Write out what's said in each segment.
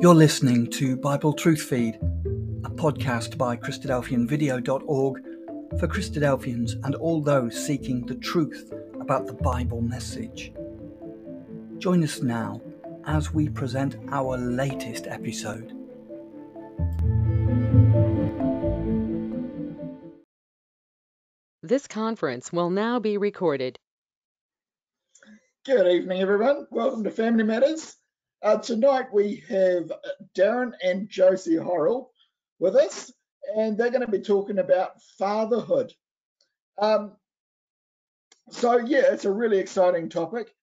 You're listening to Bible Truth Feed, a podcast by Christadelphianvideo.org for Christadelphians and all those seeking the truth about the Bible message. Join us now as we present our latest episode. This conference will now be recorded. Good evening, everyone. Welcome to Family Matters. Uh, tonight we have Darren and Josie Horrell with us, and they're going to be talking about fatherhood. Um, so yeah, it's a really exciting topic.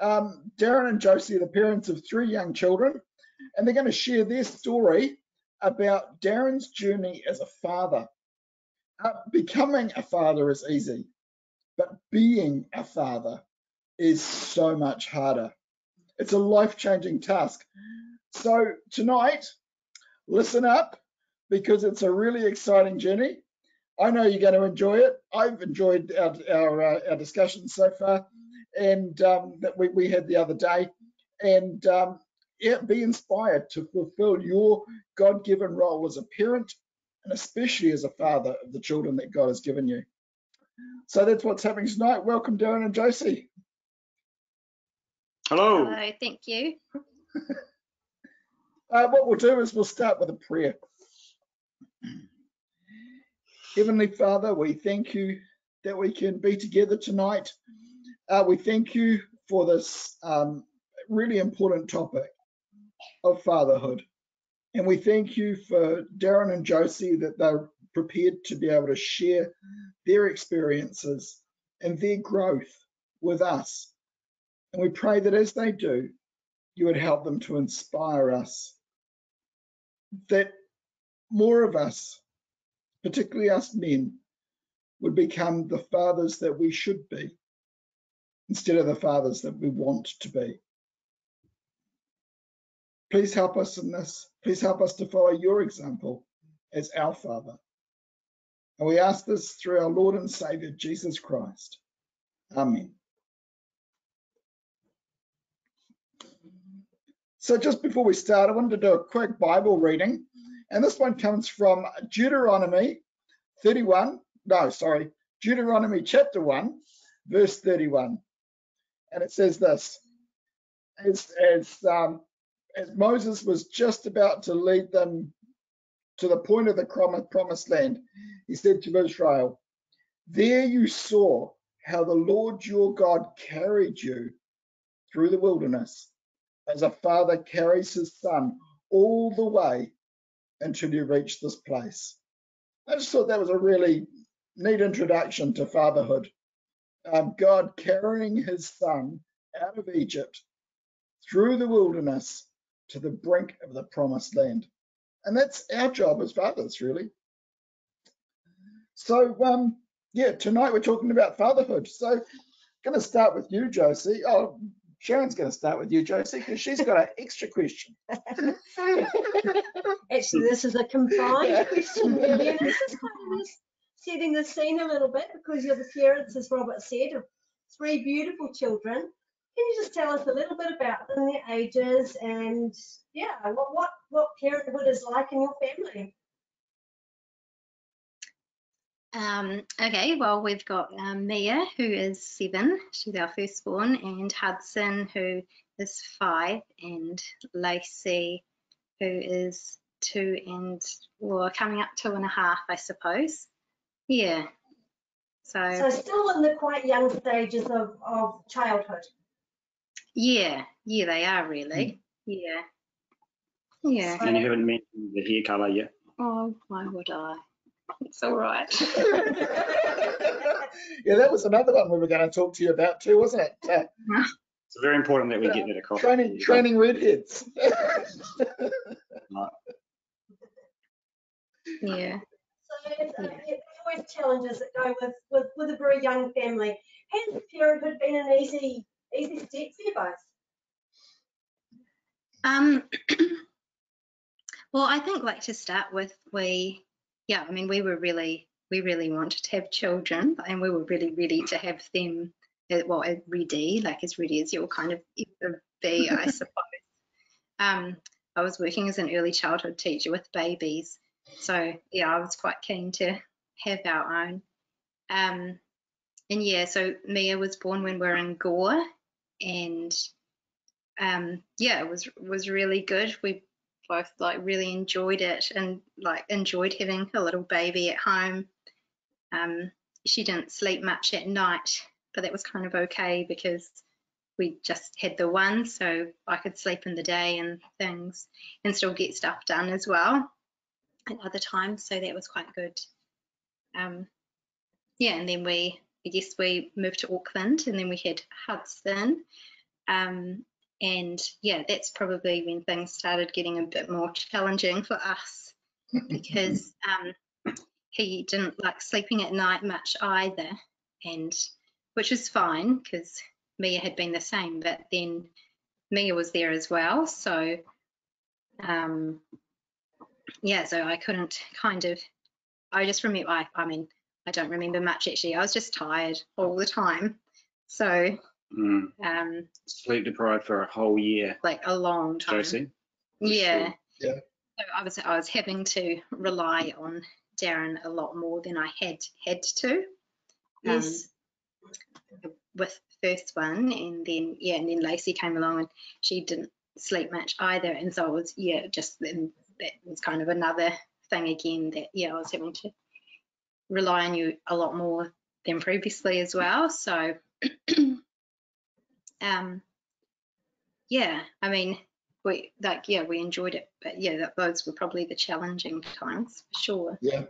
Um, Darren and Josie are the parents of three young children, and they're going to share their story about Darren's journey as a father. Uh, becoming a father is easy, but being a father is so much harder. It's a life changing task. So, tonight, listen up because it's a really exciting journey. I know you're going to enjoy it. I've enjoyed our, our, uh, our discussions so far and um, that we, we had the other day. And um, be inspired to fulfill your God given role as a parent and especially as a father of the children that God has given you. So that's what's happening tonight. Welcome, Darren and Josie. Hello. Hello, thank you. uh, what we'll do is we'll start with a prayer. Heavenly Father, we thank you that we can be together tonight. Uh, we thank you for this um, really important topic of fatherhood. And we thank you for Darren and Josie that they're prepared to be able to share their experiences and their growth with us and we pray that as they do, you would help them to inspire us, that more of us, particularly us men, would become the fathers that we should be instead of the fathers that we want to be. Please help us in this. Please help us to follow your example as our Father. And we ask this through our Lord and Savior, Jesus Christ. Amen. So just before we start, I wanted to do a quick Bible reading. And this one comes from Deuteronomy 31, no, sorry, Deuteronomy chapter 1, verse 31. And it says this, as, as, um, as Moses was just about to lead them to the point of the promised land, he said to Israel, There you saw how the Lord your God carried you through the wilderness as a father carries his son all the way until you reach this place. I just thought that was a really neat introduction to fatherhood. Um, God carrying his son out of Egypt through the wilderness to the brink of the promised land. And that's our job as fathers, really. So, um, yeah, tonight we're talking about fatherhood. So, I'm going to start with you, Josie. Oh, Sharon's going to start with you, Josie, because she's got an extra question. Actually, this is a combined question, really, and this is kind of setting the scene a little bit because you're the parents, as Robert said, of three beautiful children. Can you just tell us a little bit about them, their ages, and yeah, what what what parenthood is like in your family? Um, okay, well, we've got um, Mia, who is seven, she's our firstborn, and Hudson, who is five, and Lacey, who is two and, well, coming up two and a half, I suppose. Yeah. So, so still in the quite young stages of, of childhood. Yeah, yeah, they are really. Mm. Yeah. Yeah. And you haven't mentioned the hair colour yet. Oh, why would I? It's all right. yeah, that was another one we were going to talk to you about too, wasn't it? Uh, it's very important that we get that across. Training, training redheads. yeah. So it's, uh, yeah. always challenges that go with, with, with a very young family. Has parenthood been an easy easy step for you both? Um, well, I think like to start with, we yeah, I mean, we were really, we really wanted to have children and we were really ready to have them, uh, well, ready, like as ready as you'll kind of ever be, I suppose. Um, I was working as an early childhood teacher with babies. So yeah, I was quite keen to have our own. Um, and yeah, so Mia was born when we were in Gore, and um, yeah, it was was really good. We both like really enjoyed it and like enjoyed having a little baby at home. Um, she didn't sleep much at night, but that was kind of okay because we just had the one, so I could sleep in the day and things and still get stuff done as well at other times. So that was quite good. Um, yeah, and then we, I guess we moved to Auckland and then we had Hudson. Um, and yeah, that's probably when things started getting a bit more challenging for us because um, he didn't like sleeping at night much either, and which was fine because Mia had been the same, but then Mia was there as well. So, um, yeah, so I couldn't kind of, I just remember, I, I mean, I don't remember much actually. I was just tired all the time. So, Mm. um, Sleep deprived for a whole year, like a long time. Josie. Yeah. Yeah. So I was I was having to rely on Darren a lot more than I had had to. Um, Yes. with first one and then yeah and then Lacey came along and she didn't sleep much either and so it was yeah just then that was kind of another thing again that yeah I was having to rely on you a lot more than previously as well so um yeah I mean we like yeah we enjoyed it but yeah that, those were probably the challenging times for sure Yeah.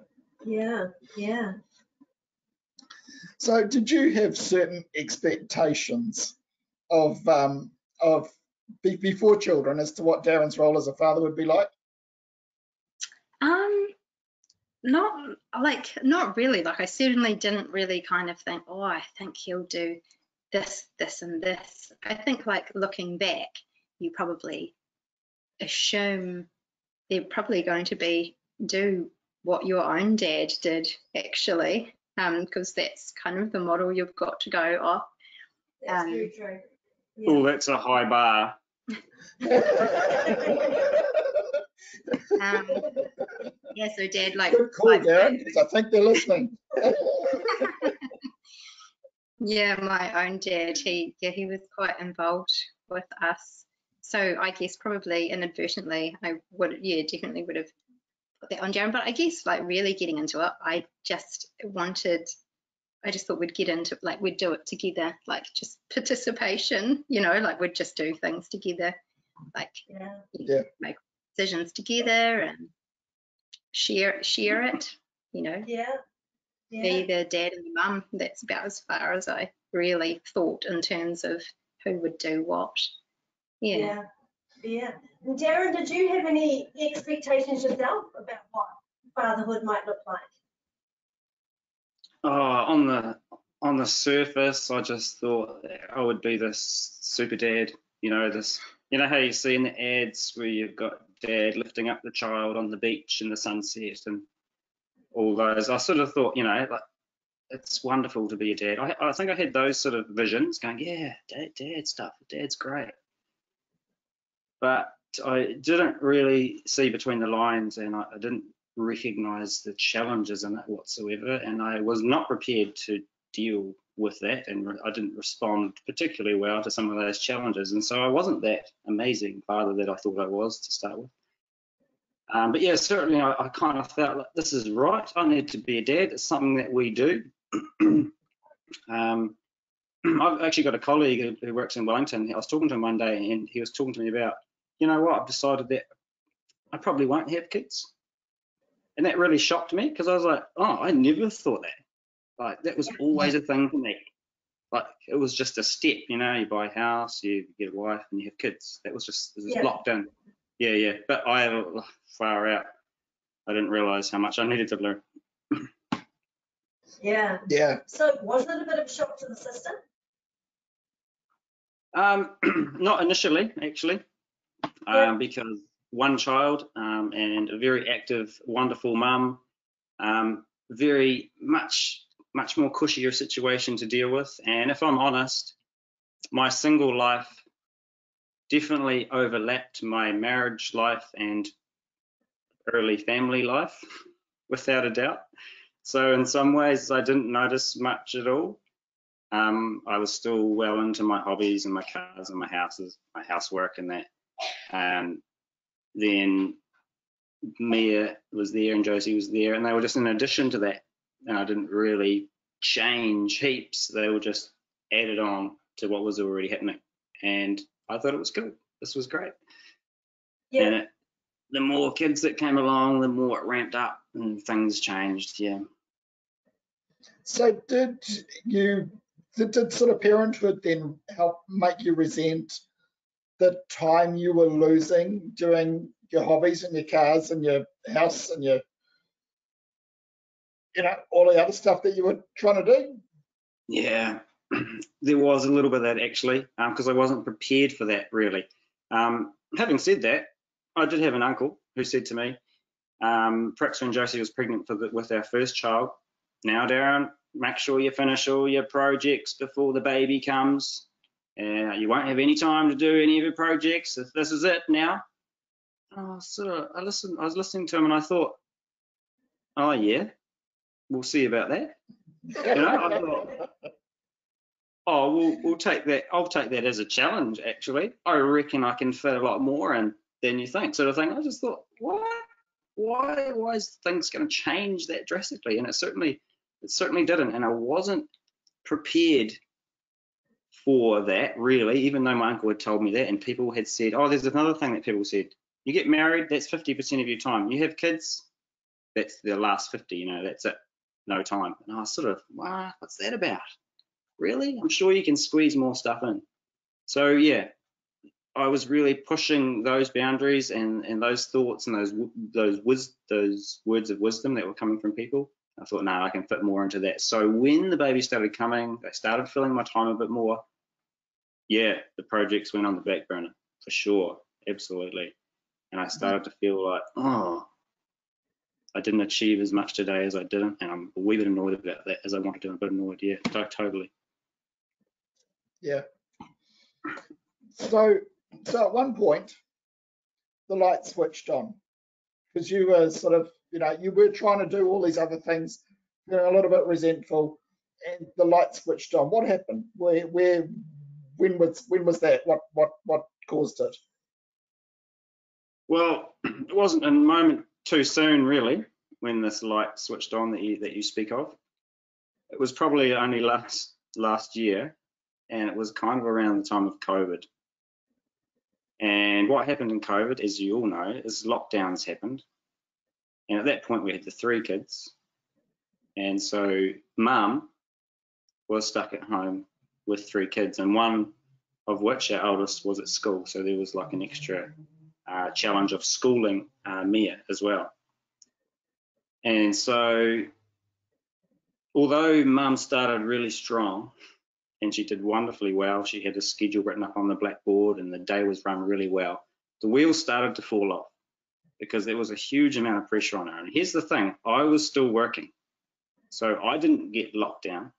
Yeah, yeah. So, did you have certain expectations of um, of be, before children as to what Darren's role as a father would be like? Um, not like not really. Like I certainly didn't really kind of think, oh, I think he'll do this, this, and this. I think like looking back, you probably assume they're probably going to be do what your own dad did actually, um, because that's kind of the model you've got to go off. That's Um, very true. Oh, that's a high bar. Um, yeah, so dad like Good call, like, Darren, 'cause I think they're listening. Yeah, my own dad, he yeah, he was quite involved with us. So I guess probably inadvertently I would yeah, definitely would have put that on Darren. But I guess like really getting into it, I just wanted I just thought we'd get into like we'd do it together, like just participation, you know, like we'd just do things together, like Yeah. Yeah. make decisions together and share share it, you know Yeah. Be Yeah. the dad and the mum. That's about as far as I really thought in terms of who would do what. Yeah. Yeah. Yeah. And Darren, did you have any expectations yourself about what fatherhood might look like? Oh, on the on the surface, I just thought I would be this super dad. You know, this. You know how you see in the ads where you've got dad lifting up the child on the beach in the sunset and all those. I sort of thought, you know, like it's wonderful to be a dad. I, I think I had those sort of visions, going, yeah, dad, dad stuff. Dad's great. But I didn't really see between the lines, and I, I didn't recognize the challenges in it whatsoever, and I was not prepared to deal with that, and I didn't respond particularly well to some of those challenges, and so I wasn't that amazing father that I thought I was to start with. Um, but yeah, certainly I, I kind of felt like this is right. I need to be a dad. It's something that we do. um, I've actually got a colleague who, who works in Wellington. I was talking to him one day, and he was talking to me about, you know what, I've decided that I probably won't have kids. And that really shocked me because I was like, oh, I never thought that. Like that was always a thing for me. Like it was just a step, you know, you buy a house, you get a wife, and you have kids. That was just, it was Yeah. locked in. Yeah, yeah. But I have far out. I didn't realize how much I needed to learn. Yeah. Yeah, So was it a bit of a shock to the system? Um, not initially, actually, Yeah. um, because one child um, and a very active, wonderful mum, um, very much, much more cushier situation to deal with. And if I'm honest, my single life definitely overlapped my marriage life and early family life, without a doubt. So in some ways, I didn't notice much at all. Um, I was still well into my hobbies and my cars and my houses, my housework and that. And then Mia was there and Josie was there, and they were just in addition to that. And I didn't really change heaps. They were just added on to what was already happening. And I thought it was good. This was great. Yeah. And it, the more kids that came along, the more it ramped up and things changed. Yeah. So did you did, did sort of parenthood then help make you resent the time you were losing doing your hobbies and your cars and your house and your you know all the other stuff that you were trying to do? Yeah, there was a little bit of that actually, because I wasn't prepared for that really. Um, having said that, I did have an uncle who said to me, um, perhaps when Josie was pregnant the, with our first child, now Darren, make sure you finish all your projects before the baby comes. Uh, you won't have any time to do any of your projects. If this is it now. Oh, of. I listened. I was listening to him, and I thought, oh yeah, we'll see about that. You know, I thought, oh, we'll, we'll take that. I'll take that as a challenge. Actually, I reckon I can fit a lot more in than you think, sort of thing. I just thought, what? Why? Why is things going to change that drastically? And it certainly, it certainly didn't. And I wasn't prepared for that really, even though my uncle had told me that, and people had said, oh, there's another thing that people said. You get married, that's 50% of your time. You have kids, that's the last 50. You know, that's it, no time. And I was sort of, wow, what's that about? Really? I'm sure you can squeeze more stuff in. So yeah, I was really pushing those boundaries and, and those thoughts and those those those words of wisdom that were coming from people. I thought, no, I can fit more into that. So when the baby started coming, they started filling my time a bit more. Yeah, the projects went on the back burner for sure, absolutely. And I started to feel like, oh, I didn't achieve as much today as I didn't, and I'm a wee bit annoyed about that as I wanted to. A bit annoyed, yeah, totally. Yeah. So, so at one point, the light switched on because you were sort of, you know, you were trying to do all these other things, you know, a little bit resentful, and the light switched on. What happened? Where, where, when was, when was that? What, what, what caused it? Well, it wasn't a moment too soon, really, when this light switched on that you that you speak of. It was probably only last last year, and it was kind of around the time of COVID. And what happened in COVID, as you all know, is lockdowns happened. And at that point, we had the three kids. And so mum was stuck at home with three kids, and one of which, our eldest, was at school. So there was like an extra uh, challenge of schooling uh, Mia as well. And so, although mum started really strong, and she did wonderfully well. She had a schedule written up on the blackboard and the day was run really well. The wheels started to fall off because there was a huge amount of pressure on her. And here's the thing I was still working. So I didn't get locked down.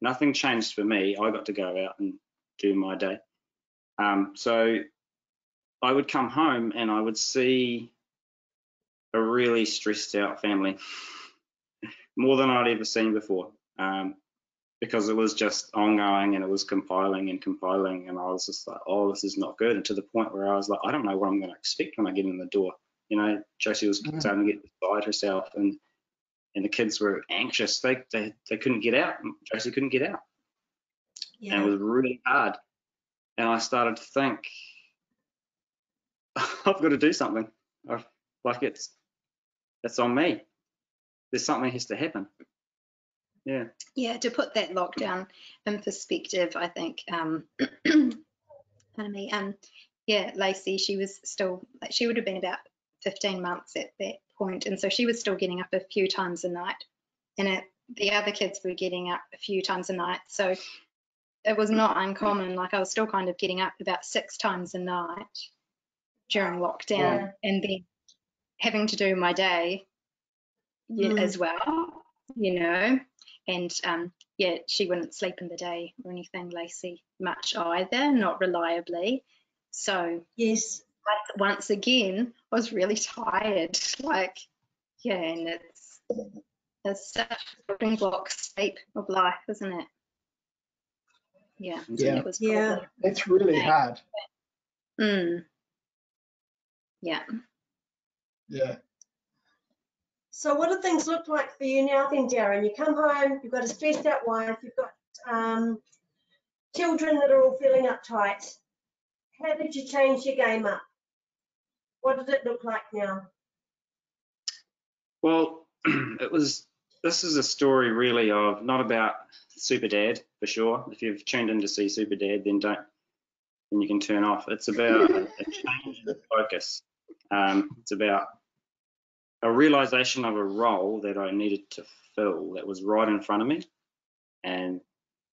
Nothing changed for me. I got to go out and do my day. Um, so I would come home and I would see a really stressed out family, more than I'd ever seen before. Um, because it was just ongoing and it was compiling and compiling and I was just like, oh, this is not good. And to the point where I was like, I don't know what I'm going to expect when I get in the door. You know, Josie was Mhm. starting to get beside herself and and the kids were anxious. They they, they couldn't get out. Josie couldn't get out. And it was really hard. And I started to think, I've got to do something. I've, like it's it's on me. There's something has to happen. Yeah. Yeah, to put that lockdown in perspective, I think, um, pardon me, um, yeah, Lacey, she was still, like, she would have been about 15 months at that point, and so she was still getting up a few times a night, and it, the other kids were getting up a few times a night, so it was not uncommon. Like I was still kind of getting up about six times a night during lockdown, and then having to do my day Mm. as well, you know. And um, yeah, she wouldn't sleep in the day or anything, Lacey, much either, not reliably. So Yes. once- once again, I was really tired. Like, yeah, and it's it's such a building block shape of life, isn't it? Yeah. Yeah. It was Yeah. It's really hard. Mm. Yeah. Yeah. So what do things look like for you now then, Darren? You come home, you've got a stressed out wife, you've got um, children that are all feeling uptight. How did you change your game up? What did it look like now? Well, it was. This is a story really of not about Super Dad for sure. If you've tuned in to see Super Dad, then don't. Then you can turn off. It's about a, change in focus. Um, it's about a realization of a role that I needed to fill that was right in front of me, and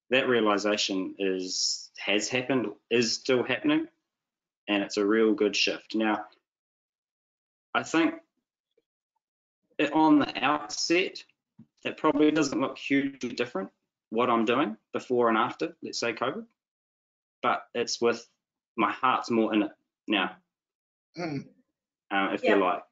that realization is has happened, is still happening, and it's a real good shift. Now, I think it, on the outset, it probably doesn't look hugely different what I'm doing before and after, let's say COVID, but it's with my heart's more in it now, Mm. uh, if Yeah. you like.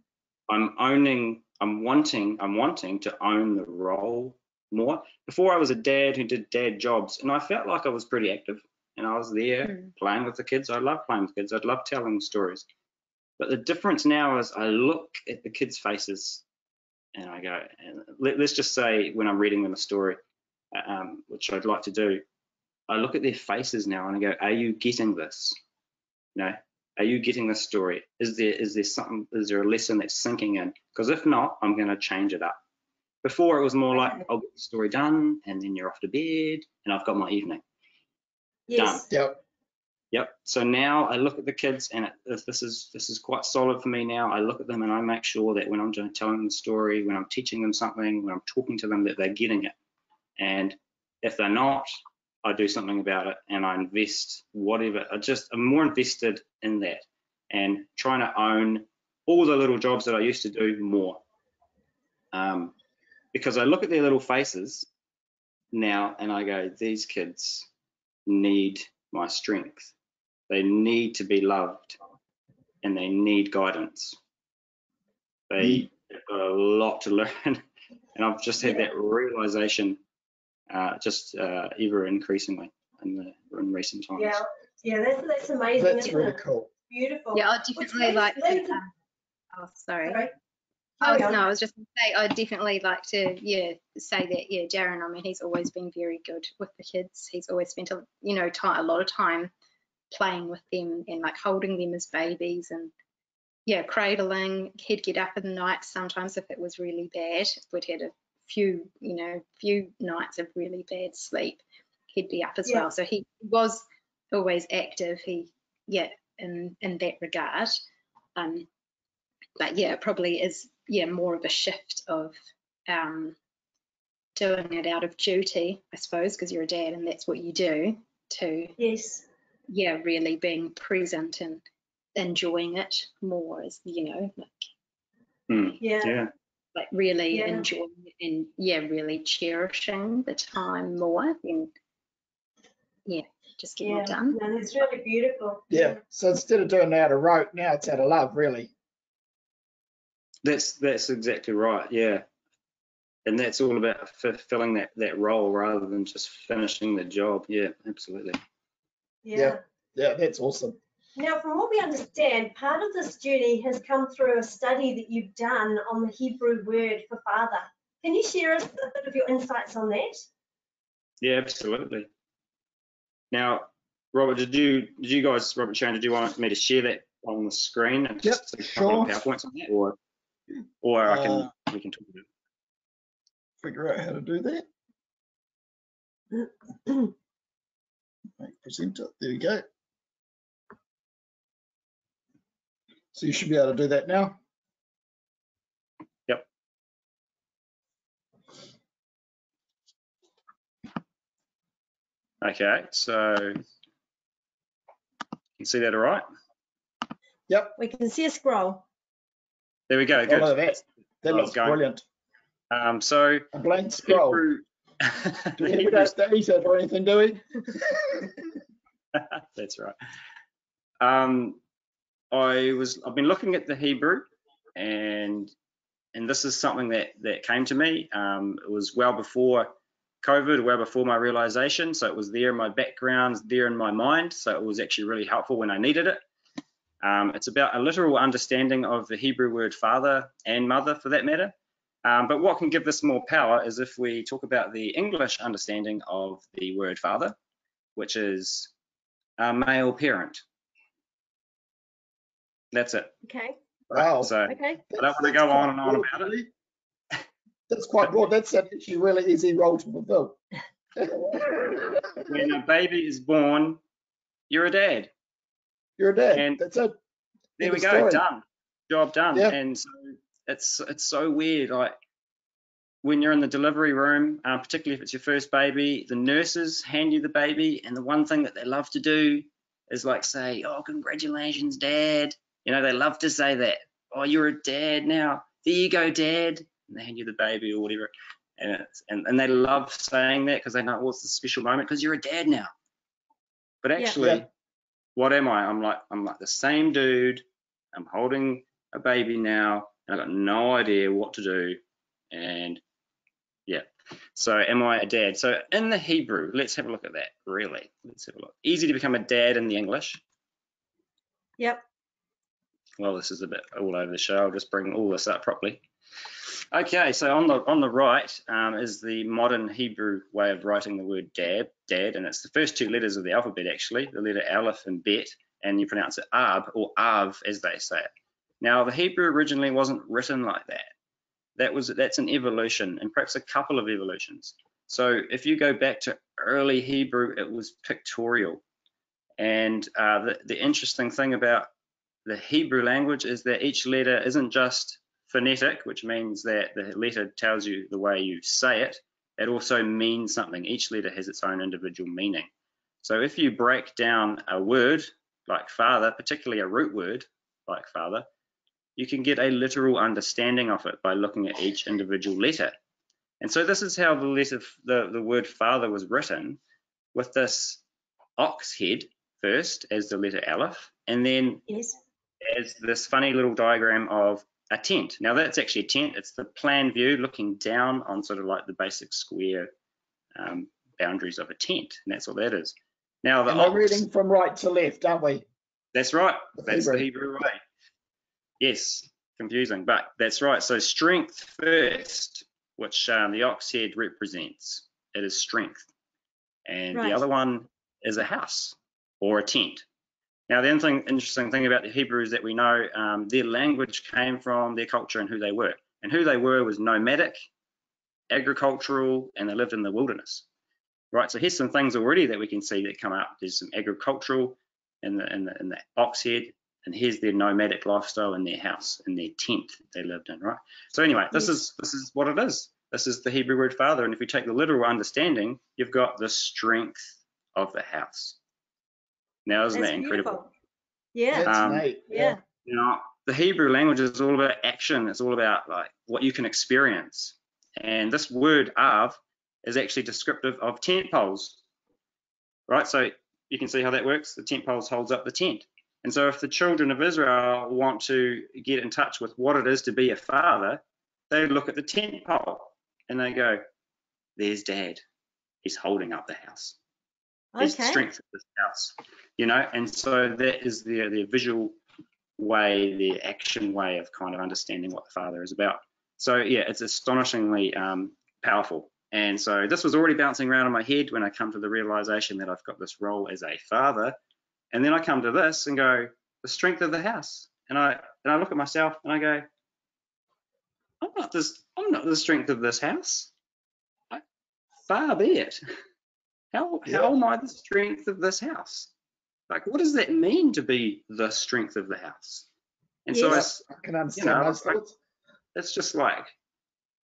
I'm owning, I'm wanting, I'm wanting to own the role more. Before I was a dad who did dad jobs, and I felt like I was pretty active, and I was there Mm. playing with the kids. I love playing with kids. I love telling stories. But the difference now is I look at the kids' faces and I go, and let, us just say when I'm reading them a story, um, which I'd like to do, I look at their faces now and I go, are you getting this? You know, are you getting this story? Is there is there something? Is there a lesson that's sinking in? Because if not, I'm going to change it up. Before it was more like I'll get the story done and then you're off to bed and I've got my evening. Yes. Yep. Yep. So now I look at the kids, and it, if this is this is quite solid for me now. I look at them and I make sure that when I'm doing, telling them the story, when I'm teaching them something, when I'm talking to them, that they're getting it. And if they're not, I do something about it, and I invest whatever. I just I'm more invested in that, and trying to own all the little jobs that I used to do more. Um, because I look at their little faces now, and I go, these kids need my strength. They need to be loved and they need guidance. They have got a lot to learn. And I've just had that realization uh, just uh, ever increasingly in, the, in recent times. Yeah. Yeah, that's, that's amazing, That's isn't really it? cool. Beautiful. Yeah, I definitely leads- like to. leads- um, Oh, sorry. Sorry. I was, Carry no. I was just going to say, I definitely like to, yeah, say that, yeah, Darren, I mean, he's always been very good with the kids. He's always spent, a, you know, time, a lot of time playing with them and like holding them as babies and, yeah, cradling. He'd get up in the night sometimes if it was really bad. We'd had a few, you know, few nights of really bad sleep, he'd be up as Yeah. well. So he was always active. He, yeah, in, in that regard. Um, but yeah, it probably is yeah more of a shift of um, doing it out of duty, I suppose, because you're a dad and that's what you do. To Yes. yeah, really being present and enjoying it more as you know, like Hmm, Yeah. yeah. Like really Yeah. enjoying it and yeah, really cherishing the time more and yeah, just getting Yeah. it done. No, that's really beautiful. Yeah. So instead of doing it out of rote, now it's out of love, really. That's that's exactly right. Yeah. And that's all about fulfilling that, that role rather than just finishing the job. Yeah, absolutely. Yeah. Yeah. Yeah, that's awesome. Now, from what we understand, part of this journey has come through a study that you've done on the Hebrew word for father. Can you share us a bit of your insights on that? Yeah, absolutely. Now, Robert, did you did you guys, Robert Chan, did you want me to share that on the screen and just Yep, a couple of. PowerPoints on that, or or I can Uh, we can talk about it. Figure out how to do that. Make presenter. There we go. So you should be able to do that now. Yep. Okay, so you can see that all right? Yep. We can see a scroll. There we go. Oh, Good. no, that, that Oh, looks going. brilliant. Um, so A blank scroll. Hebrew, Do we don't eat or anything, do we? That's right. Um, I was I've been looking at the Hebrew, and and this is something that that came to me. Um, it was well before COVID, well before my realization. So it was there in my background, there in my mind. So it was actually really helpful when I needed it. Um, it's about a literal understanding of the Hebrew word father and mother for that matter. Um, but what can give this more power is if we talk about the English understanding of the word father, which is a male parent. That's it. Okay. Wow. So Okay. I don't want to go on and on about it. That's quite broad. That's actually a really easy role to fulfill. When a baby is born, you're a dad. You're a dad. And- That's it. There we go, story. done. Job done. Yeah. And so it's it's so weird. Like when you're in the delivery room, um, particularly if it's your first baby, the nurses hand you the baby, and the one thing that they love to do is like say, "Oh, congratulations, Dad." You know, they love to say that. Oh, you're a dad now. There you go, Dad. And they hand you the baby or whatever, and it's, and, and they love saying that because they know oh, what's the special moment because you're a dad now. But actually, Yeah. what am I? I'm like I'm like the same dude. I'm holding a baby now, and I've got no idea what to do. And yeah, so am I a dad? So in the Hebrew, let's have a look at that. Really, let's have a look. Easy to become a dad in the English. Yep. Well, this is a bit all over the show. I'll just bring all this up properly. Okay, so on the on the right um, is the modern Hebrew way of writing the word dad, dad, and it's the first two letters of the alphabet actually, the letter aleph and bet, and you pronounce it ab or av as they say it. Now the Hebrew originally wasn't written like that. That was that's an evolution and perhaps a couple of evolutions. So if you go back to early Hebrew, it was pictorial, and uh, the the interesting thing about the Hebrew language is that each letter isn't just phonetic, which means that the letter tells you the way you say it. It also means something. Each letter has its own individual meaning. So if you break down a word like father, particularly a root word like father, you can get a literal understanding of it by looking at each individual letter. And so this is how the letter, the, the word father was written with this ox head first as the letter aleph, and then Yes. As this funny little diagram of a tent. Now that's actually a tent. It's the plan view looking down on sort of like the basic square um, boundaries of a tent, and that's what that is. Now the And we're ox, reading from right to left, aren't we? that's right. The That's the Hebrew way. Yes, confusing, but that's right. So strength first, which um, the ox head represents. It is strength, and Right. the other one is a house or a tent. Now, the interesting thing about the Hebrews that we know um, their language came from their culture and who they were. And who they were was nomadic, agricultural, and they lived in the wilderness. Right, so here's some things already that we can see that come up. There's some agricultural in the, in the, in the ox head, and here's their nomadic lifestyle in their house, in their tent they lived in, right? So anyway, this is this is what it is. This is the Hebrew word father, and if you take the literal understanding, you've got the strength of the house. Now, isn't That's that incredible? beautiful. Yeah. That's Um, neat. Yeah. you know, the Hebrew language is all about action. It's all about like what you can experience. And this word av is actually descriptive of tent poles, right? So you can see how that works. The tent poles holds up the tent. And so if the children of Israel want to get in touch with what it is to be a father, they look at the tent pole and they go, there's dad. He's holding up the house. There's the strength of this house, you know, and so that is the the visual way, the action way of kind of understanding what the father is about. So yeah, it's astonishingly um, powerful. And so this was already bouncing around in my head when I come to the realization that I've got this role as a father, and then I come to this and go the strength of the house, and I and I look at myself and I go, I'm not this, I'm not the strength of this house. I, far be it. How Yeah. how am I the strength of this house? Like, what does that mean to be the strength of the house? And so Yes. it's, I can understand know, those I- thoughts. it's just like,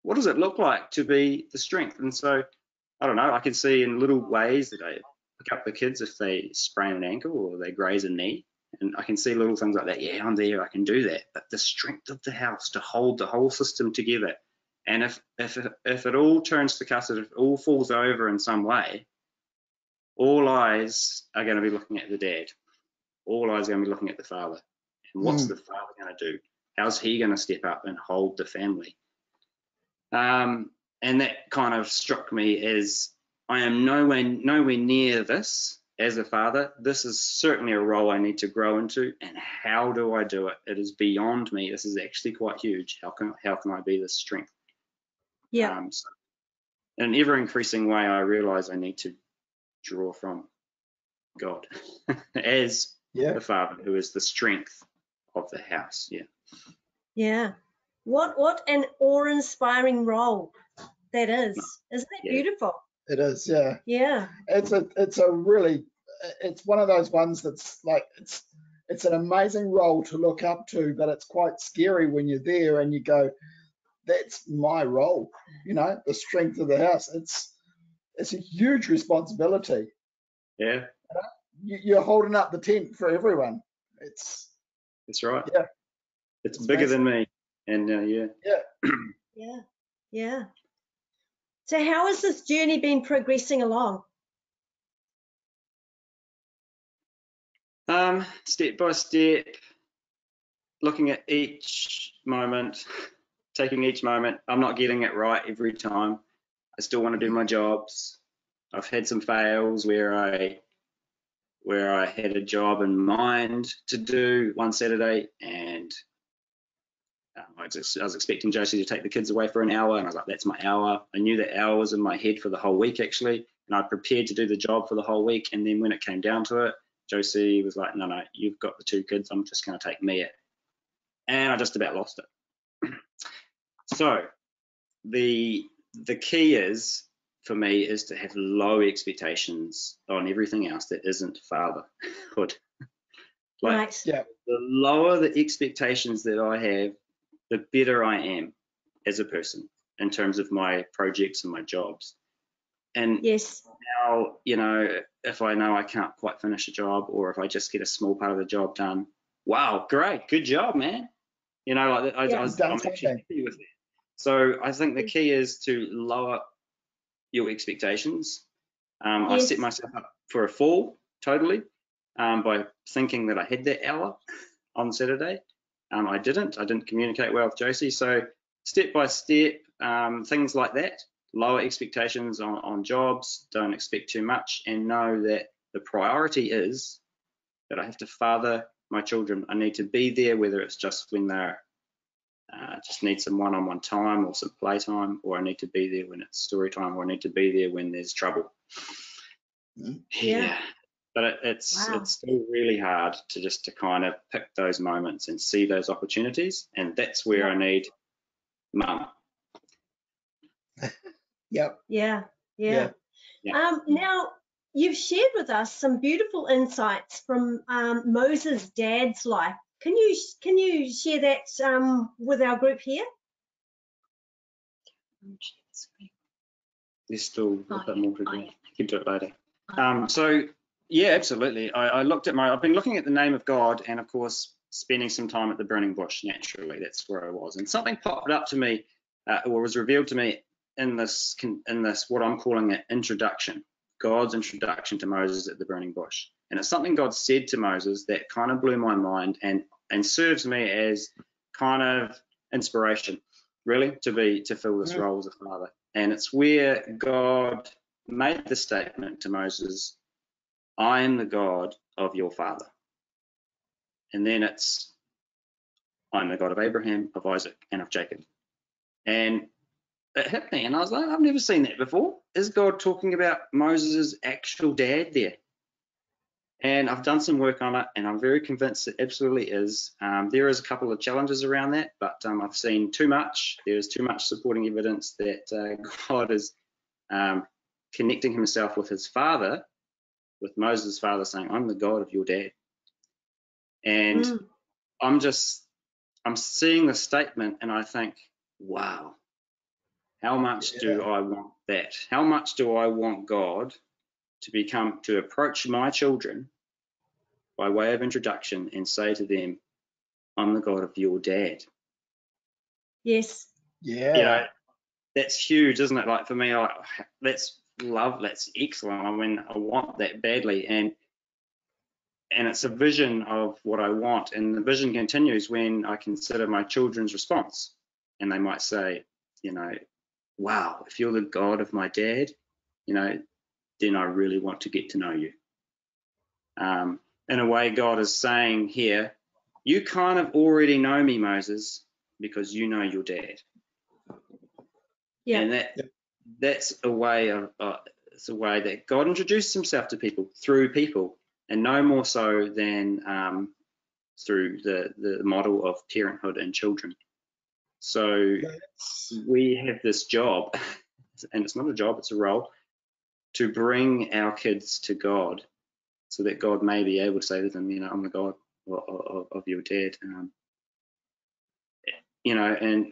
what does it look like to be the strength? And so, I don't know. I can see in little ways that I pick up the kids if they sprain an ankle or they graze a knee, and I can see little things like that. Yeah, I'm there. I can do that. But the strength of the house to hold the whole system together, and if if it, if it all turns to custard, if it all falls over in some way, all eyes are going to be looking at the dad. all eyes are going to be looking at the father. And what's Mm. the father going to do? How's he going to step up and hold the family? Um, and that kind of struck me as I am nowhere nowhere near this as a father. This is certainly a role I need to grow into, and how do I do it? It is beyond me. This is actually quite huge. How can how can I be this strength? Yeah. Um, so in an ever increasing way, I realize I need to draw from God as Yeah. the father who is the strength of the house. Yeah. Yeah. What what an awe-inspiring role that is. Isn't it Yeah. beautiful? It is. Yeah. Yeah. It's a it's a really it's one of those ones that's like it's it's an amazing role to look up to, but it's quite scary when you're there and you go, that's my role. You know, the strength of the house. It's it's a huge responsibility. Yeah, You- You're holding up the tent for everyone. It's that's right. Yeah. It's It's bigger than me. And uh, yeah. Yeah. Yeah. So how has this journey been progressing along? Um, step by step, looking at each moment, taking each moment. I'm not getting it right every time. I still want to do my jobs. I've had some fails where I where I had a job in mind to do one Saturday and um, I, was, I was expecting Josie to take the kids away for an hour and I was like, that's my hour. I knew that hour was in my head for the whole week actually and I prepared to do the job for the whole week and then when it came down to it, Josie was like, no, no, you've got the two kids. I'm just going to take Mia. And I just about lost it. so the the key is for me is to have low expectations on everything else that isn't fatherhood. like right. yeah. the lower the expectations that I have, the better I am as a person in terms of my projects and my jobs. And Yes. now, you know, if I know I can't quite finish a job or if I just get a small part of the job done, wow, great, good job, man. You know, like I, yeah, I was, I'm actually happy with it. So I think the key is to lower your expectations. Um, I set myself up for a fall totally um, by thinking that I had that hour on Saturday. Um, I didn't. I didn't communicate well with Josie. So step by step, um, things like that. Lower expectations on, on jobs. Don't expect too much, and know that the priority is that I have to father my children. I need to be there, whether it's just when they're uh, just need some one-on-one time or some playtime, or I need to be there when it's story time, or I need to be there when there's trouble. Mm. Yeah. But it, it's Wow. it's still really hard to just to kind of pick those moments and see those opportunities, and that's where I need mum. Yep. Yeah. Yeah. Yeah. Yeah. Um, now, you've shared with us some beautiful insights from um, Moses' dad's life. Can you can you share that um, with our group here? There's still a bit more to do. You can do it later. Oh. Um, so yeah, absolutely. I, I looked at my. I've been looking at the name of God, and of course, spending some time at the burning bush. Naturally, that's where I was, and something popped up to me, uh, or was revealed to me in this in this what I'm calling an introduction. God's introduction to Moses at the burning bush, and it's something God said to Moses that kind of blew my mind and and serves me as kind of inspiration, really, to be to fill this Mm. role as a father. And it's where God made the statement to Moses, I am the God of your father. And then it's, I'm the God of Abraham, of Isaac, and of Jacob. And it hit me, and I was like, I've never seen that before. Is God talking about Moses' actual dad there? And I've done some work on it, and I'm very convinced it absolutely is. Um, there is a couple of challenges around that, but um, I've seen too much. There's too much supporting evidence that uh, God is um, connecting himself with his father, with Moses' father saying, I'm the God of your dad. And Mm, I'm just, I'm seeing the statement and I think, wow, how much do I want that? How much do I want God to become, to approach my children by way of introduction and say to them, I'm the God of your dad? yes. Yeah. you know, that's huge, isn't it? Like for me, like that's love, that's excellent. I mean, I want that badly, and and it's a vision of what I want. And the vision continues when I consider my children's response. And they might say, you know, wow, if you're the God of my dad, you know, then I really want to get to know you. Um, in a way, God is saying here, you kind of already know me, Moses, because you know your dad. Yeah. And that that's a way of uh, it's a way that God introduces Himself to people through people, and no more so than um, through the the model of parenthood and children. So we have this job, and it's not a job; it's a role, to bring our kids to God, so that God may be able to say to them, you know, I'm the God of, of, of your dad. Um, you know, and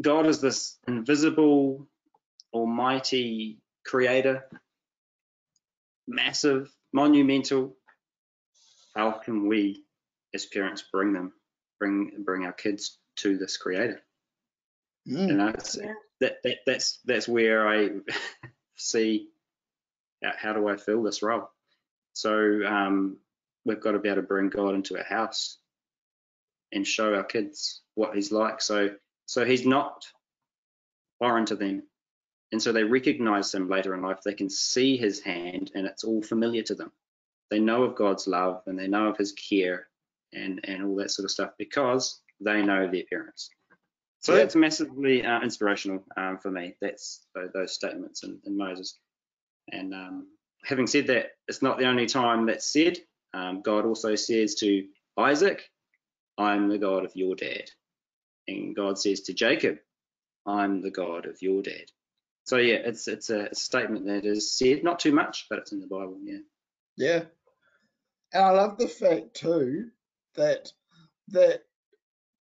God is this invisible, almighty creator, massive, monumental. How can we, as parents, bring them, bring bring our kids to this creator? Mm, You know, it's, Yeah. that, that that's that's where I see how, how do I fill this role. So um, we've got to be able to bring God into our house and show our kids what He's like. So so He's not foreign to them, and so they recognise Him later in life. They can see His hand, and it's all familiar to them. They know of God's love and they know of His care and and all that sort of stuff because they know their parents. So Yeah. that's massively uh, inspirational um, for me. That's tho- those statements in, in Moses. And um, having said that, it's not the only time that's said. Um, God also says to Isaac, "I'm the God of your dad," and God says to Jacob, "I'm the God of your dad." So yeah, it's it's a statement that is said, not too much, but it's in the Bible. Yeah. yeah. And I love the fact too that that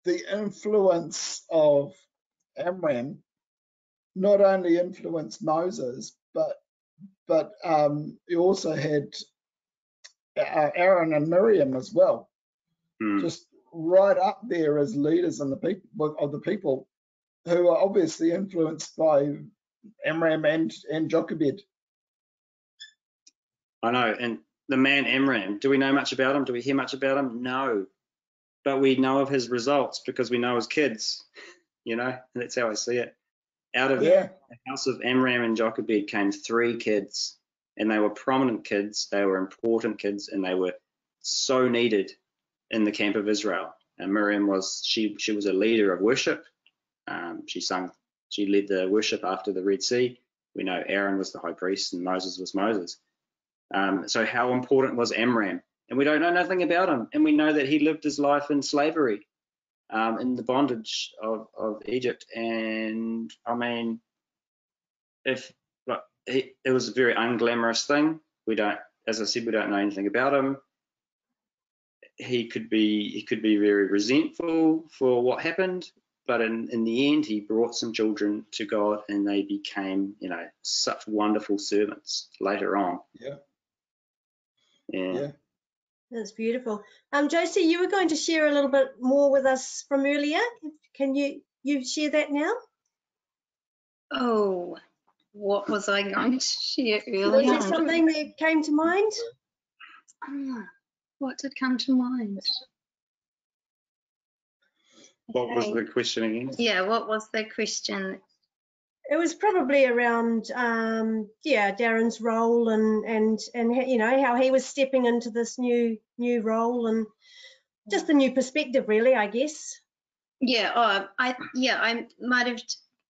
the influence of Amram not only influenced Moses, but but um, he also had uh, Aaron and Miriam as well, Hmm. just right up there as leaders in the people of the people who are obviously influenced by Amram and and Jochebed. I know. And the man Amram, do we know much about him? Do we hear much about him? No. But we know of his results because we know his kids. You know, and that's how I see it. Out of Yeah, the house of Amram and Jochebed came three kids, and they were prominent kids, they were important kids, and they were so needed in the camp of Israel. And Miriam was she she was a leader of worship. Um, she sung, she led the worship after the Red Sea. We know Aaron was the high priest and Moses was Moses. Um, so how important was Amram? And we don't know nothing about him, and we know that he lived his life in slavery um, in the bondage of, of Egypt. And I mean, if like, he, it was a very unglamorous thing, we don't, as I said, we don't know anything about him. He could be he could be very resentful for what happened, but in, in the end, he brought some children to God, and they became you know such wonderful servants later on. Yeah. Yeah. Yeah. That's beautiful. Um, Josie, you were going to share a little bit more with us from earlier. Can you you share that now? Oh, what was I going to share earlier? Was earlier? there something that came to mind? Ah, what did come to mind? What was the question again? Yeah, what was the question? It was probably around, um, yeah, Darren's role and and and you know how he was stepping into this new new role and just a new perspective, really, I guess. Yeah, oh, I yeah, I might have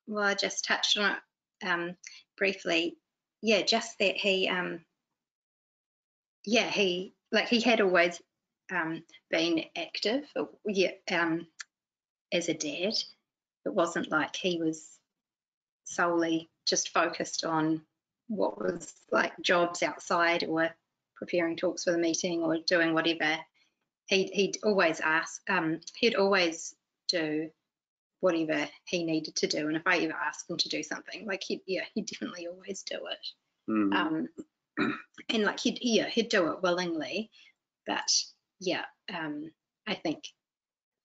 well, I just touched on it um, briefly. Yeah, just that he um, yeah, he like he had always um, been active, yeah, um, as a dad. It wasn't like he was solely just focused on what was like jobs outside or preparing talks for the meeting or doing whatever. He'd, he'd always ask, um, he'd always do whatever he needed to do. And if I ever asked him to do something, like he'd, yeah, he'd definitely always do it. Hmm. Um, and like he'd, yeah, he'd do it willingly. But yeah, um, I think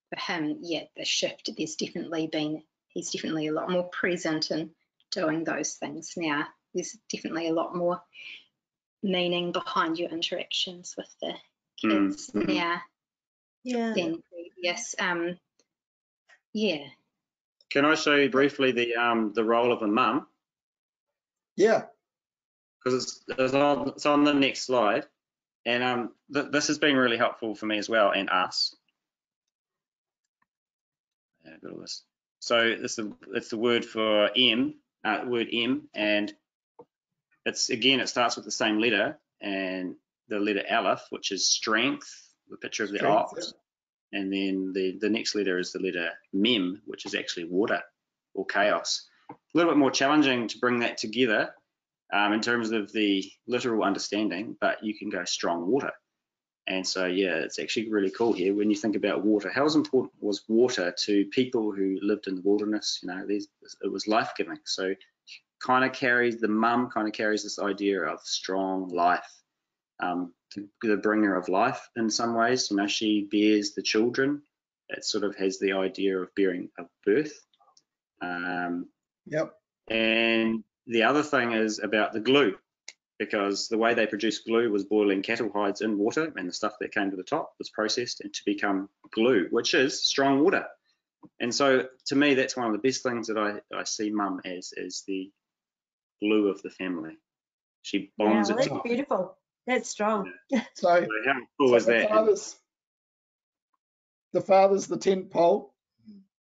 for him, yeah, the shift, there's definitely been, he's definitely a lot more present in doing those things now. There's definitely a lot more meaning behind your interactions with the kids mhm. now Yeah. than previous. Um, yeah. Can I show you briefly the um the role of a mum? Yeah, Because it's, it's on it's on the next slide, and um th- this has been really helpful for me as well and us. Yeah, got all this. So this is it's the word for M, uh, word M, and it's again it starts with the same letter and the letter Aleph, which is strength, the picture of the Strength, ox, and then the the next letter is the letter Mem, which is actually water or chaos. A little bit more challenging to bring that together um, in terms of the literal understanding, but you can go strong water. And so, yeah, it's actually really cool here when you think about water. How important was water to people who lived in the wilderness? You know, it was life giving. So, kind of carries the mum kind of carries this idea of strong life, um, the, the bringer of life in some ways. You know, she bears the children. It sort of has the idea of bearing a birth. Um, yep. and the other thing is about the glue, because the way they produced glue was boiling cattle hides in water, and the stuff that came to the top was processed and to become glue, which is strong water. And so, to me, that's one of the best things that I, I see mum as is the glue of the family. She Yeah, bonds well, it that's together. beautiful. That's strong. So, So how cool so is the that? father's the father's the tent pole,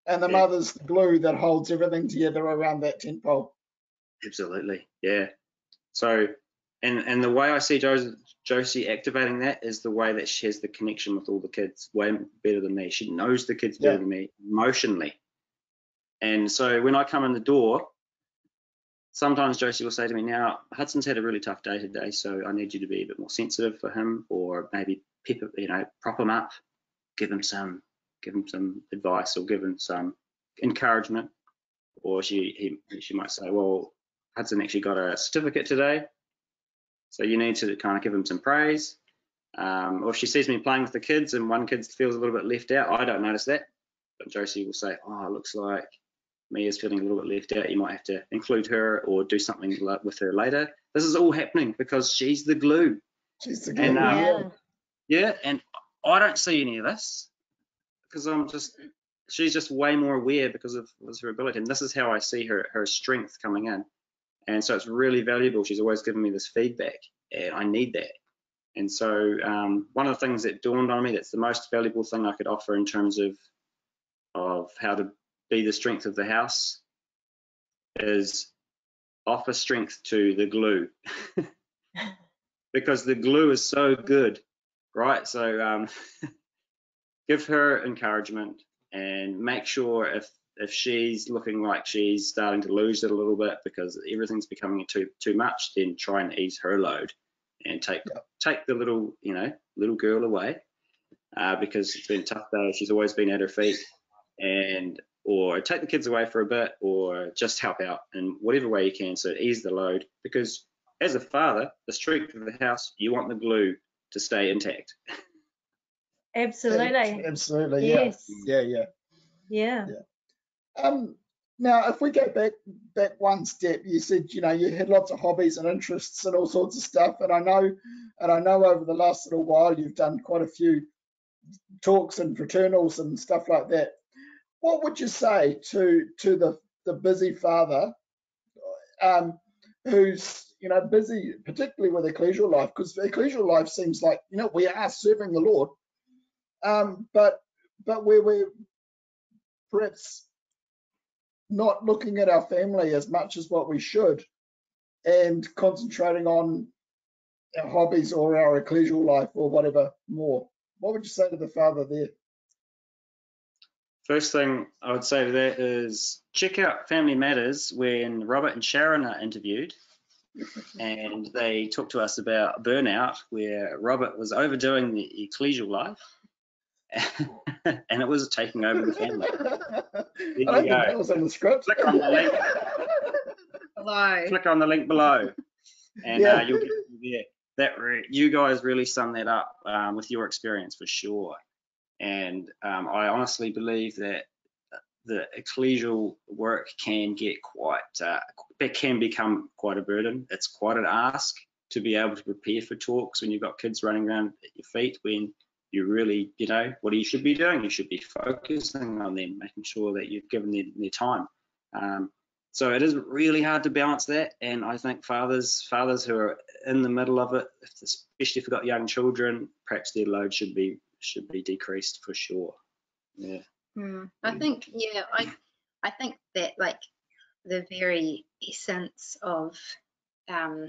and the Yeah. mother's the glue that holds everything together around that tent pole. Absolutely, yeah. So, and and the way I see Josie, Josie activating that is the way that she has the connection with all the kids way better than me. She knows the kids better Yeah. than me emotionally. And so when I come in the door, sometimes Josie will say to me, "Now Hudson's had a really tough day today, so I need you to be a bit more sensitive for him, or maybe pep, you know, prop him up, give him some, give him some advice, or give him some encouragement." Or she he, she might say, "Well, Hudson actually got a certificate today, so you need to kind of give them some praise." Um, or if she sees me playing with the kids and one kid feels a little bit left out, I don't notice that, but Josie will say, "Oh, it looks like Mia's feeling a little bit left out. You might have to include her or do something with her later." This is all happening because she's the glue. She's the And, glue. um, yeah. Yeah, and I don't see any of this because I'm just she's just way more aware because of, of her ability, and this is how I see her her strength coming in, and so it's really valuable. She's always giving me this feedback, and I need that. And so um, one of the things that dawned on me that's the most valuable thing I could offer in terms of of how to be the strength of the house is offer strength to the glue because the glue is so good right? So um, give her encouragement and make sure if if she's looking like she's starting to lose it a little bit because everything's becoming too too much, then try and ease her load and take Yeah. take the little you know little girl away uh, because it's been tough day. She's always been at her feet, and or take the kids away for a bit, or just help out in whatever way you can. So ease the load because as a father, the strength of the house, you want the glue to stay intact. Absolutely. Absolutely. Yeah. Yes. Yeah. Yeah. Yeah. Um, now, if we go back back one step, you said you know you had lots of hobbies and interests and all sorts of stuff, and I know, and I know over the last little while you've done quite a few talks and fraternals and stuff like that. What would you say to to the the busy father, um, who's you know busy, particularly with ecclesial life, because ecclesial life seems like you know we are serving the Lord, um, but but where we're perhaps not looking at our family as much as what we should and concentrating on our hobbies or our ecclesial life or whatever more. What would you say to the father there? First thing I would say to that is check out Family Matters when Robert and Sharon are interviewed. And they talk to us about burnout, where Robert was overdoing the ecclesial life and it was taking over the family. I don't you think go. that was in the script. Click on the link. Hello. Click on the link below, and Yeah. uh, you'll get there. That re- you guys really sum that up um, with your experience for sure. And um, I honestly believe that the ecclesial work can get quite, uh, it can become quite a burden. It's quite an ask to be able to prepare for talks when you've got kids running around at your feet when you really, you know, what you should be doing. You should be focusing on them, making sure that you've given them their time. Um, so it is really hard to balance that, and I think fathers, fathers who are in the middle of it, especially if you've got young children, perhaps their load should be should be decreased for sure. Yeah. Mm, I think, yeah, I, I think that like the very essence of um,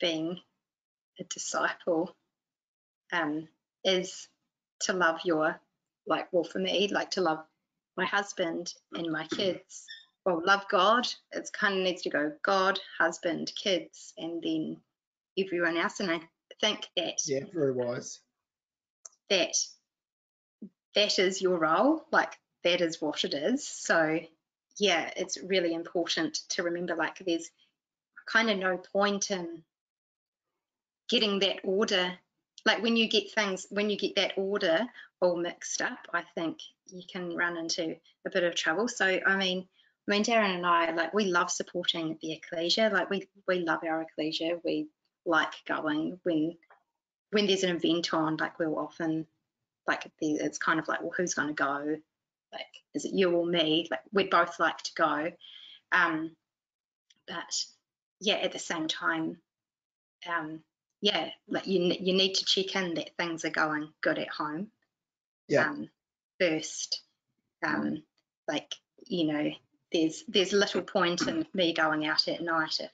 being a disciple um, is to love your, like, well, for me, like to love my husband and my kids. Well, love God. It's kind of needs to go God, husband, kids, and then everyone else. And I think that Yeah, very wise. that that is your role like that is what it is so yeah it's really important to remember like there's kind of no point in getting that order like when you get things when you get that order all mixed up i think you can run into a bit of trouble. So i mean i mean darren and i like we love supporting the ecclesia. Like we we love our ecclesia. We like going when when there's an event on like we'll often like it's kind of like well who's going to go? Like is it you or me? Like we'd both like to go. Um but yeah at the same time um yeah like you you need to check in that things are going good at home. Yeah. um first um like you know there's there's little point in me going out at night if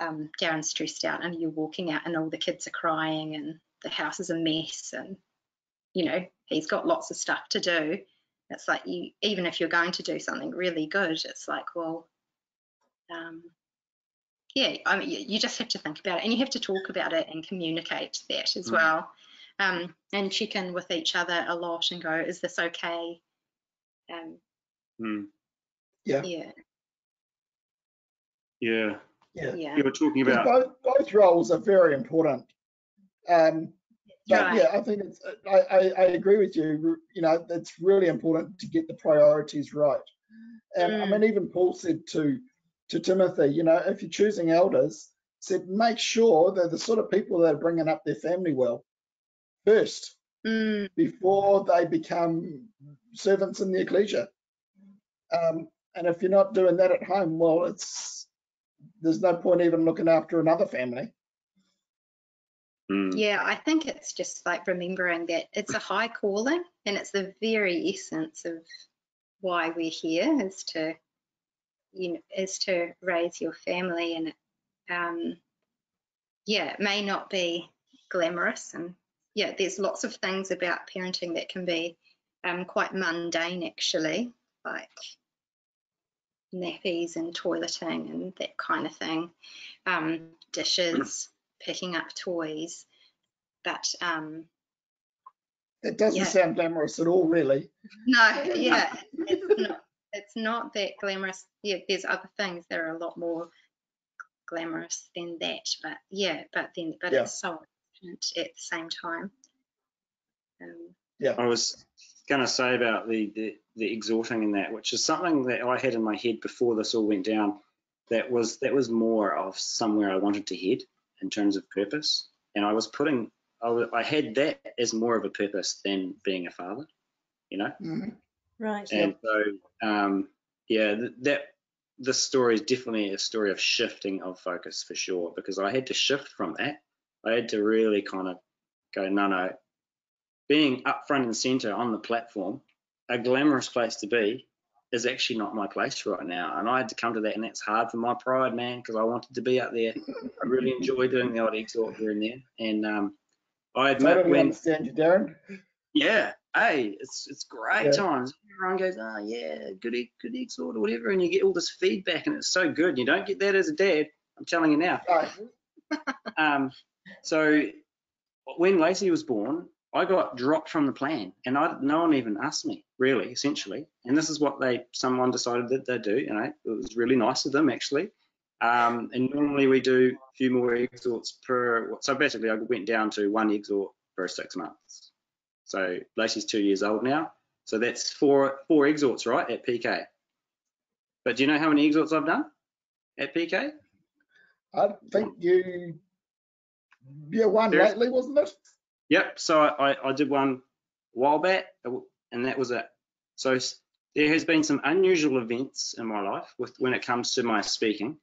um Darren's stressed out and you're walking out and all the kids are crying and the house is a mess and you know he's got lots of stuff to do. It's like you even if you're going to do something really good it's like well um yeah i mean you, you just have to think about it and you have to talk about it and communicate that as Mm. well um and check in with each other a lot and go is this okay um Hmm. Yeah. yeah Yeah. Yeah. yeah You were talking 'Cause about both both roles are very important. Um, but Right. yeah, I think it's I, I, I agree with you. You know, it's really important to get the priorities right. And I Mm. mean, even Paul said to to Timothy, you know, if you're choosing elders, said make sure they're the sort of people that are bringing up their family well first mm, before they become servants in the ecclesia. Um, and if you're not doing that at home, well, it's there's no point even looking after another family. Hmm. yeah i think it's just like remembering that it's a high calling and it's the very essence of why we're here is to you know is to raise your family and um yeah it may not be glamorous and yeah there's lots of things about parenting that can be um quite mundane actually like nappies and toileting and that kind of thing um dishes picking up toys but um It doesn't Yeah. sound glamorous at all, really. no yeah it's not that glamorous yeah there's other things that are a lot more glamorous than that but yeah but then but Yeah. it's so important at the same time um yeah, I was going to say about the, the the exhorting in that, which is something that I had in my head before this all went down. That was that was more of somewhere I wanted to head in terms of purpose, and I was putting I, wa- I had that as more of a purpose than being a father, you know. Mhm. Right. And so, um, yeah, th- that this story is definitely a story of shifting of focus for sure, because I had to shift from that. I had to really kind of go, no, no, being up front and center on the platform, a glamorous place to be, is actually not my place right now. And I had to come to that, and that's hard for my pride, man, because I wanted to be up there. I really enjoy doing the odd exhort here and there. And um, I admit Totally when understand you, Darren. yeah, hey, it's it's great Yeah. times. Everyone goes, oh yeah, good e- good exhort or whatever, and you get all this feedback, and it's so good. You don't get that as a dad. I'm telling you now. Right. Um, so when Lacey was born, I got dropped from the plan, and I no one even asked me really, essentially. And this is what they someone decided that they do. You know, it was really nice of them actually. Um, and normally we do a few more exhorts per. So basically, I went down to one exhort per six months. So Lacey's two years old now. So that's four four exhorts, right, at PK. But do you know how many exhorts I've done at PK? I think you won There- lately, wasn't it? Yep. So I, I, did one a while back, and that was it. So there has been some unusual events in my life with when it comes to my speaking,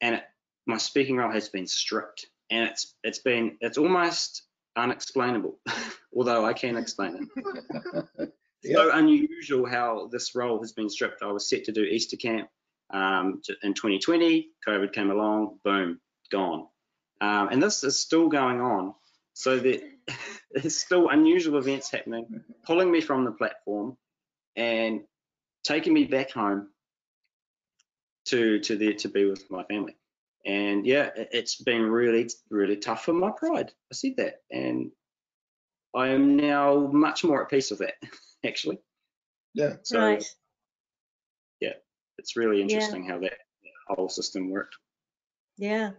and it, my speaking role has been stripped, and it's it's been it's almost unexplainable, although I can explain it. so unusual how this role has been stripped. I was set to do Easter camp um, in 2020. COVID came along, boom, gone. Um, and this is still going on. So that there's still unusual events happening, pulling me from the platform and taking me back home to to there to be with my family. And yeah, it- it's been really really tough for my pride. I said that, and I am now much more at peace with that. Actually, Yeah. so right. it's really interesting how that whole system worked. Yeah.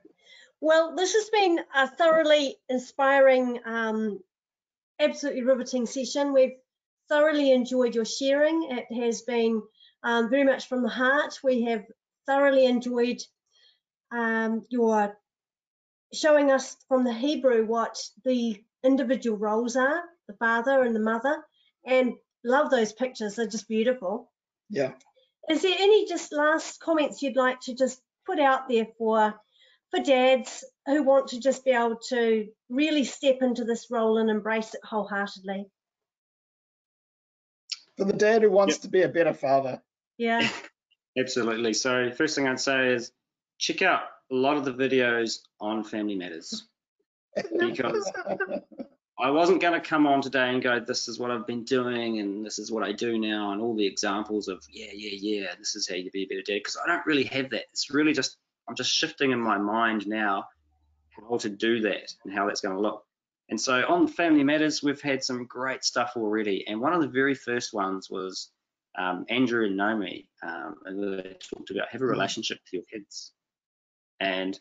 Well, this has been a thoroughly inspiring, um, absolutely riveting session. We've thoroughly enjoyed your sharing. It has been um, very much from the heart. We have thoroughly enjoyed um, your showing us from the Hebrew what the individual roles are, the father and the mother, and love those pictures. They're just beautiful. Yeah. Is there any just last comments you'd like to just put out there for for dads who want to just be able to really step into this role and embrace it wholeheartedly? For the dad who wants to be a better father. Yeah, Absolutely. So first thing I'd say is check out a lot of the videos on Family Matters because I wasn't going to come on today and go, this is what I've been doing and this is what I do now and all the examples of yeah, yeah, yeah, this is how you be a better dad because I don't really have that. It's really just I'm just shifting in my mind now how to do that and how that's going to look. And so on Family Matters, we've had some great stuff already. And one of the very first ones was um, Andrew and Naomi, um, and they talked about have a relationship with your kids. And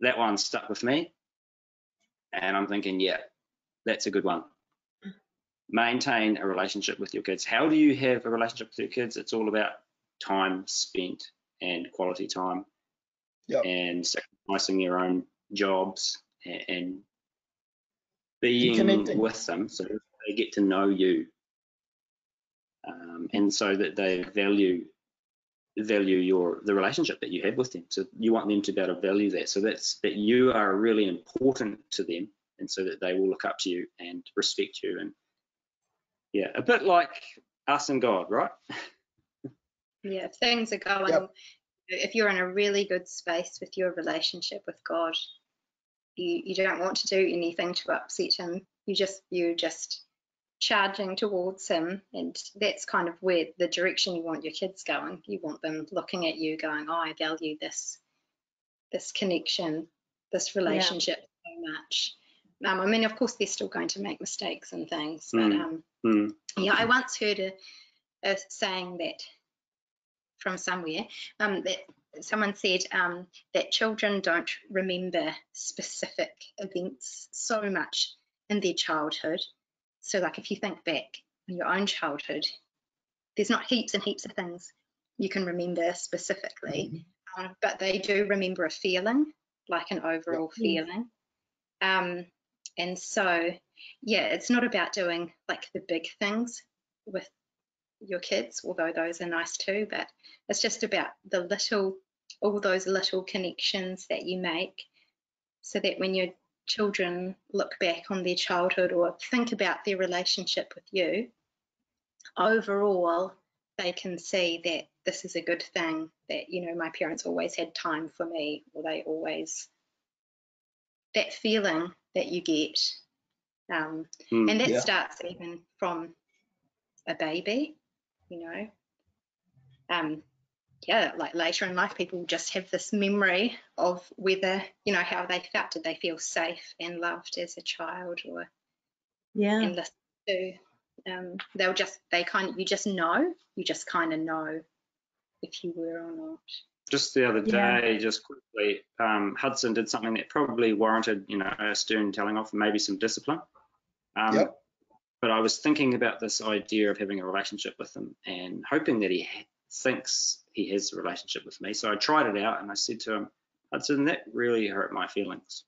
that one stuck with me. And I'm thinking, yeah, that's a good one. Maintain a relationship with your kids. How do you have a relationship with your kids? It's all about time spent and quality time Yep. and sacrificing your own jobs and, and being with them so they get to know you um, and so that they value value your the relationship that you have with them so you want them to be able to value that so that's that you are really important to them and so that they will look up to you and respect you and yeah a bit like us and god right Yeah, if things are going, Yep. if you're in a really good space with your relationship with God, you, you don't want to do anything to upset him. You just you're just charging towards him and that's kind of where the direction you want your kids going. You want them looking at you going, Oh, I value this this connection, this relationship so much. Um, I mean, of course, they're still going to make mistakes and things, but Mm. um, Hmm. yeah, I once heard a, a saying that from somewhere um, that someone said um, that children don't remember specific events so much in their childhood. So, like if you think back on your own childhood, there's not heaps and heaps of things you can remember specifically, um, but they do remember a feeling, like an overall feeling. Um, and so, yeah, it's not about doing like the big things with your kids, although those are nice too, but it's just about the little, all those little connections that you make so that when your children look back on their childhood or think about their relationship with you, overall, they can see that this is a good thing, that, you know, my parents always had time for me, or they always, that feeling that you get. Um, Hmm. and that Yeah. starts even from a baby, you know. Um, yeah, like later in life, people just have this memory of whether, you know, how they felt. Did they feel safe and loved as a child or yeah, and listened to? Um, they'll just, they kind of, you just know, you just kind of know if you were or not. just the other Yeah. day, just quickly, um, Hudson did something that probably warranted, you know, a stern telling off and maybe some discipline. Um, Yep. But I was thinking about this idea of having a relationship with him and hoping that he ha- thinks he has a relationship with me. So I tried it out and I said to him, Hudson, that really hurt my feelings.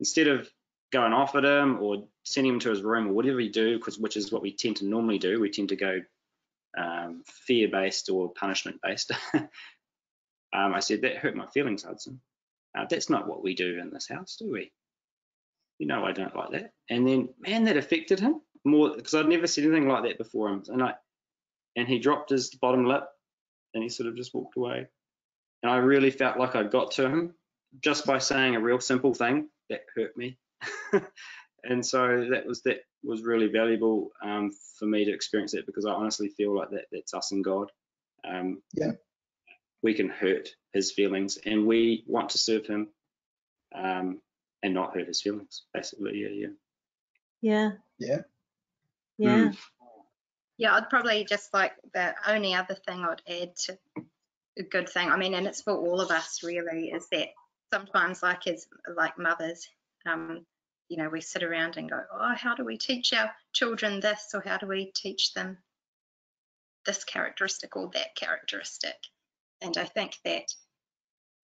Instead of going off at him or sending him to his room or whatever you do, because which is what we tend to normally do, we tend to go um, fear-based or punishment-based. um, I said that hurt my feelings, Hudson. Uh, that's not what we do in this house, do we? You know I don't like that. And then, man, that affected him more because I'd never said anything like that before. And I, and he dropped his bottom lip, and he sort of just walked away. And I really felt like I got to him just by saying a real simple thing that hurt me. and so that was that was really valuable um, for me to experience it because I honestly feel like that that's us and God. Um, Yeah. We can hurt his feelings, and we want to serve him um, and not hurt his feelings. Basically, yeah, yeah. Yeah. Yeah. Yeah. Yeah, I'd probably just like the only other thing I'd add to a good thing. I mean, and it's for all of us really, is that sometimes, like as like mothers, um, you know, we sit around and go, oh, how do we teach our children this, or how do we teach them this characteristic or that characteristic? And I think that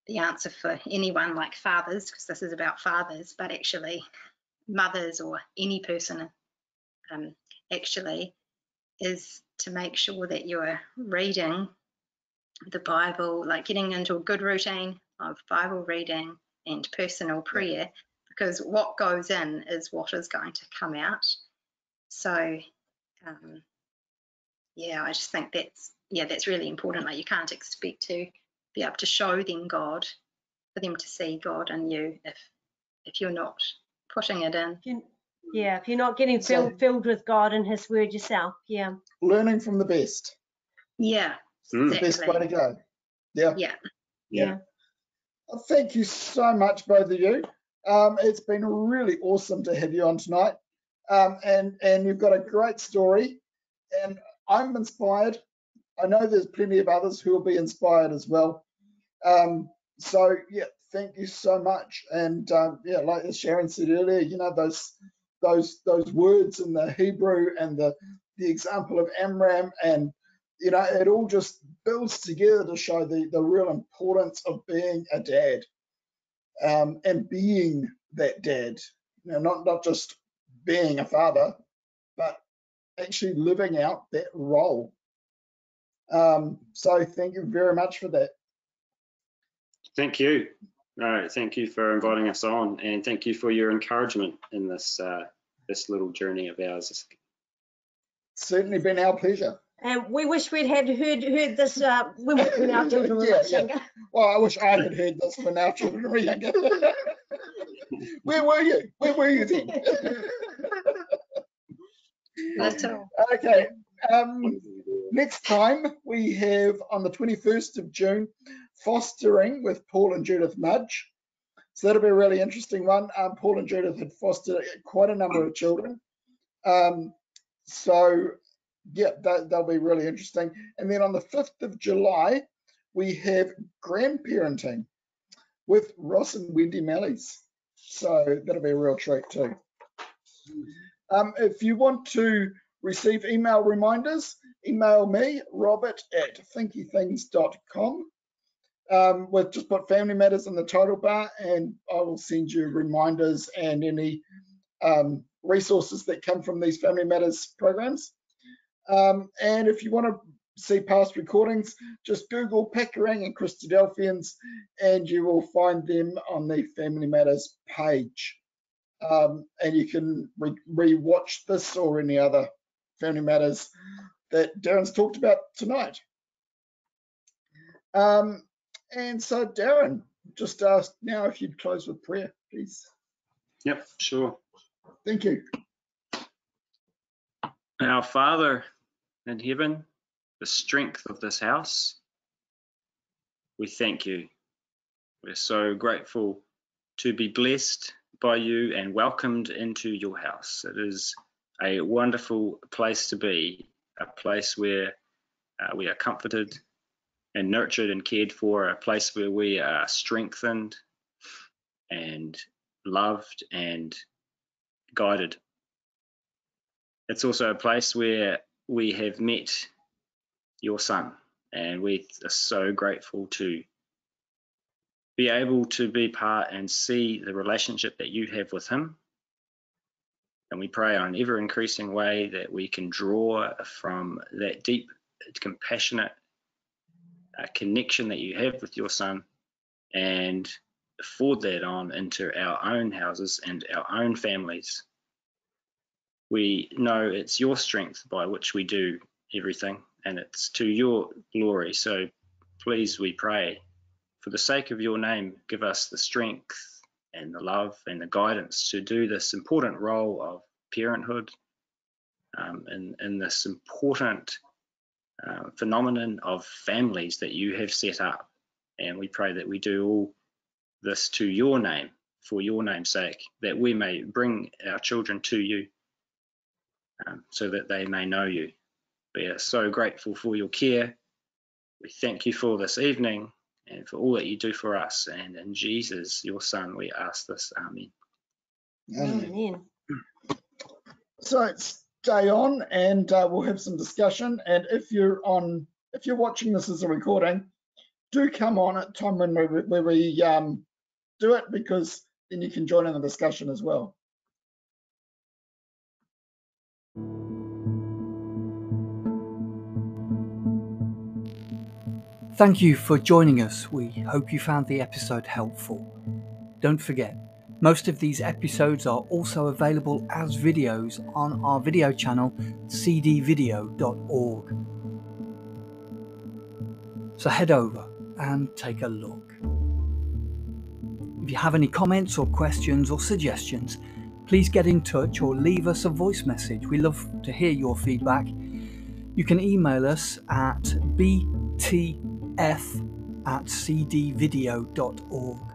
the answer for anyone like fathers, because this is about fathers, but actually mothers or any person, um, actually is to make sure that you're reading the Bible, like getting into a good routine of Bible reading and personal prayer, because what goes in is what is going to come out. So, um, yeah, I just think that's yeah, that's really important. Like you can't expect to be able to show them God, for them to see God in you if if you're not putting it in. Yeah, if you're not getting So- filled, filled with God and His Word yourself, yeah. Learning from the best. Yeah, Mm. The best way to exactly. go. Yeah. Yeah. Yeah. Well, Thank you so much, both of you. Um, it's been really awesome to have you on tonight. Um, and, and you've got a great story. And I'm inspired. I know there's plenty of others who will be inspired as well. Um, so, yeah, thank you so much. And um, yeah, like as Sharon said earlier, you know, those those those words in the Hebrew and the the example of Amram and you know, it all just builds together to show the, the real importance of being a dad um, and being that dad. You know, not, not just being a father, but actually living out that role. Um, so thank you very much for that. Thank you. No, thank you for inviting us on, and thank you for your encouragement in this uh, this little journey of ours. It's certainly been our pleasure. And we wish we'd had heard heard this uh, when, we- when our children were Yeah, much yeah. younger. Well, I wish I had heard this when our children were younger. Where were you? Where were you then? That's all. okay. Um, next time we have on the 21st of June, fostering with Paul and Judith Mudge. So that'll be a really interesting one. Um, Paul and Judith had fostered quite a number of children. Um, so yeah, that, that'll be really interesting. And then on the 5th of July, we have grandparenting with Ross and Wendy Mallies. So that'll be a real treat too. Um, if you want to receive email reminders, email me, robert at thinkythings.com. Um, with just put family matters in the title bar, and I will send you reminders and any um, resources that come from these family matters programs. Um, and if you want to see past recordings, just Google Pakuranga and Christadelphians, and you will find them on the Family Matters page. Um, and you can re- re-watch this or any other Family Matters that Darren's talked about tonight. Um, and so, Darren, just ask now if you'd close with prayer, please. Yep, sure. Thank you. Our Father in heaven, the strength of this house, we thank you. We're so grateful to be blessed by you and welcomed into your house. It is a wonderful place to be, a place where uh, we are comforted and nurtured and cared for, a place where we are strengthened and loved and guided. It's also a place where we have met your son, and we are so grateful to be able to be part and see the relationship that you have with Him. And we pray on an ever increasing way that we can draw from that deep, compassionate uh, connection that you have with your Son and forward that on into our own houses and our own families. We know it's your strength by which we do everything, and it's to your glory. So please, we pray, for the sake of your name, give us the strength and the love and the guidance to do this important role of parenthood um, in, in this important uh, phenomenon of families that you have set up. And we pray that we do all this to your name, for your name's sake, that we may bring our children to you um, so that they may know you. We are so grateful for your care. We thank you for this evening and for all that you do for us. And in Jesus, your Son, we ask this. Amen. Amen. So stay on and uh, we'll have some discussion. And if you're on, if you're watching this as a recording, do come on at time when we, we um, do it because then you can join in the discussion as well. Thank you for joining us. We hope you found the episode helpful. Don't forget, most of these episodes are also available as videos on our video channel cdvideo.org. So head over and take a look. If you have any comments or questions or suggestions, please get in touch or leave us a voice message. We love to hear your feedback. You can email us at btf at cdvideo.org.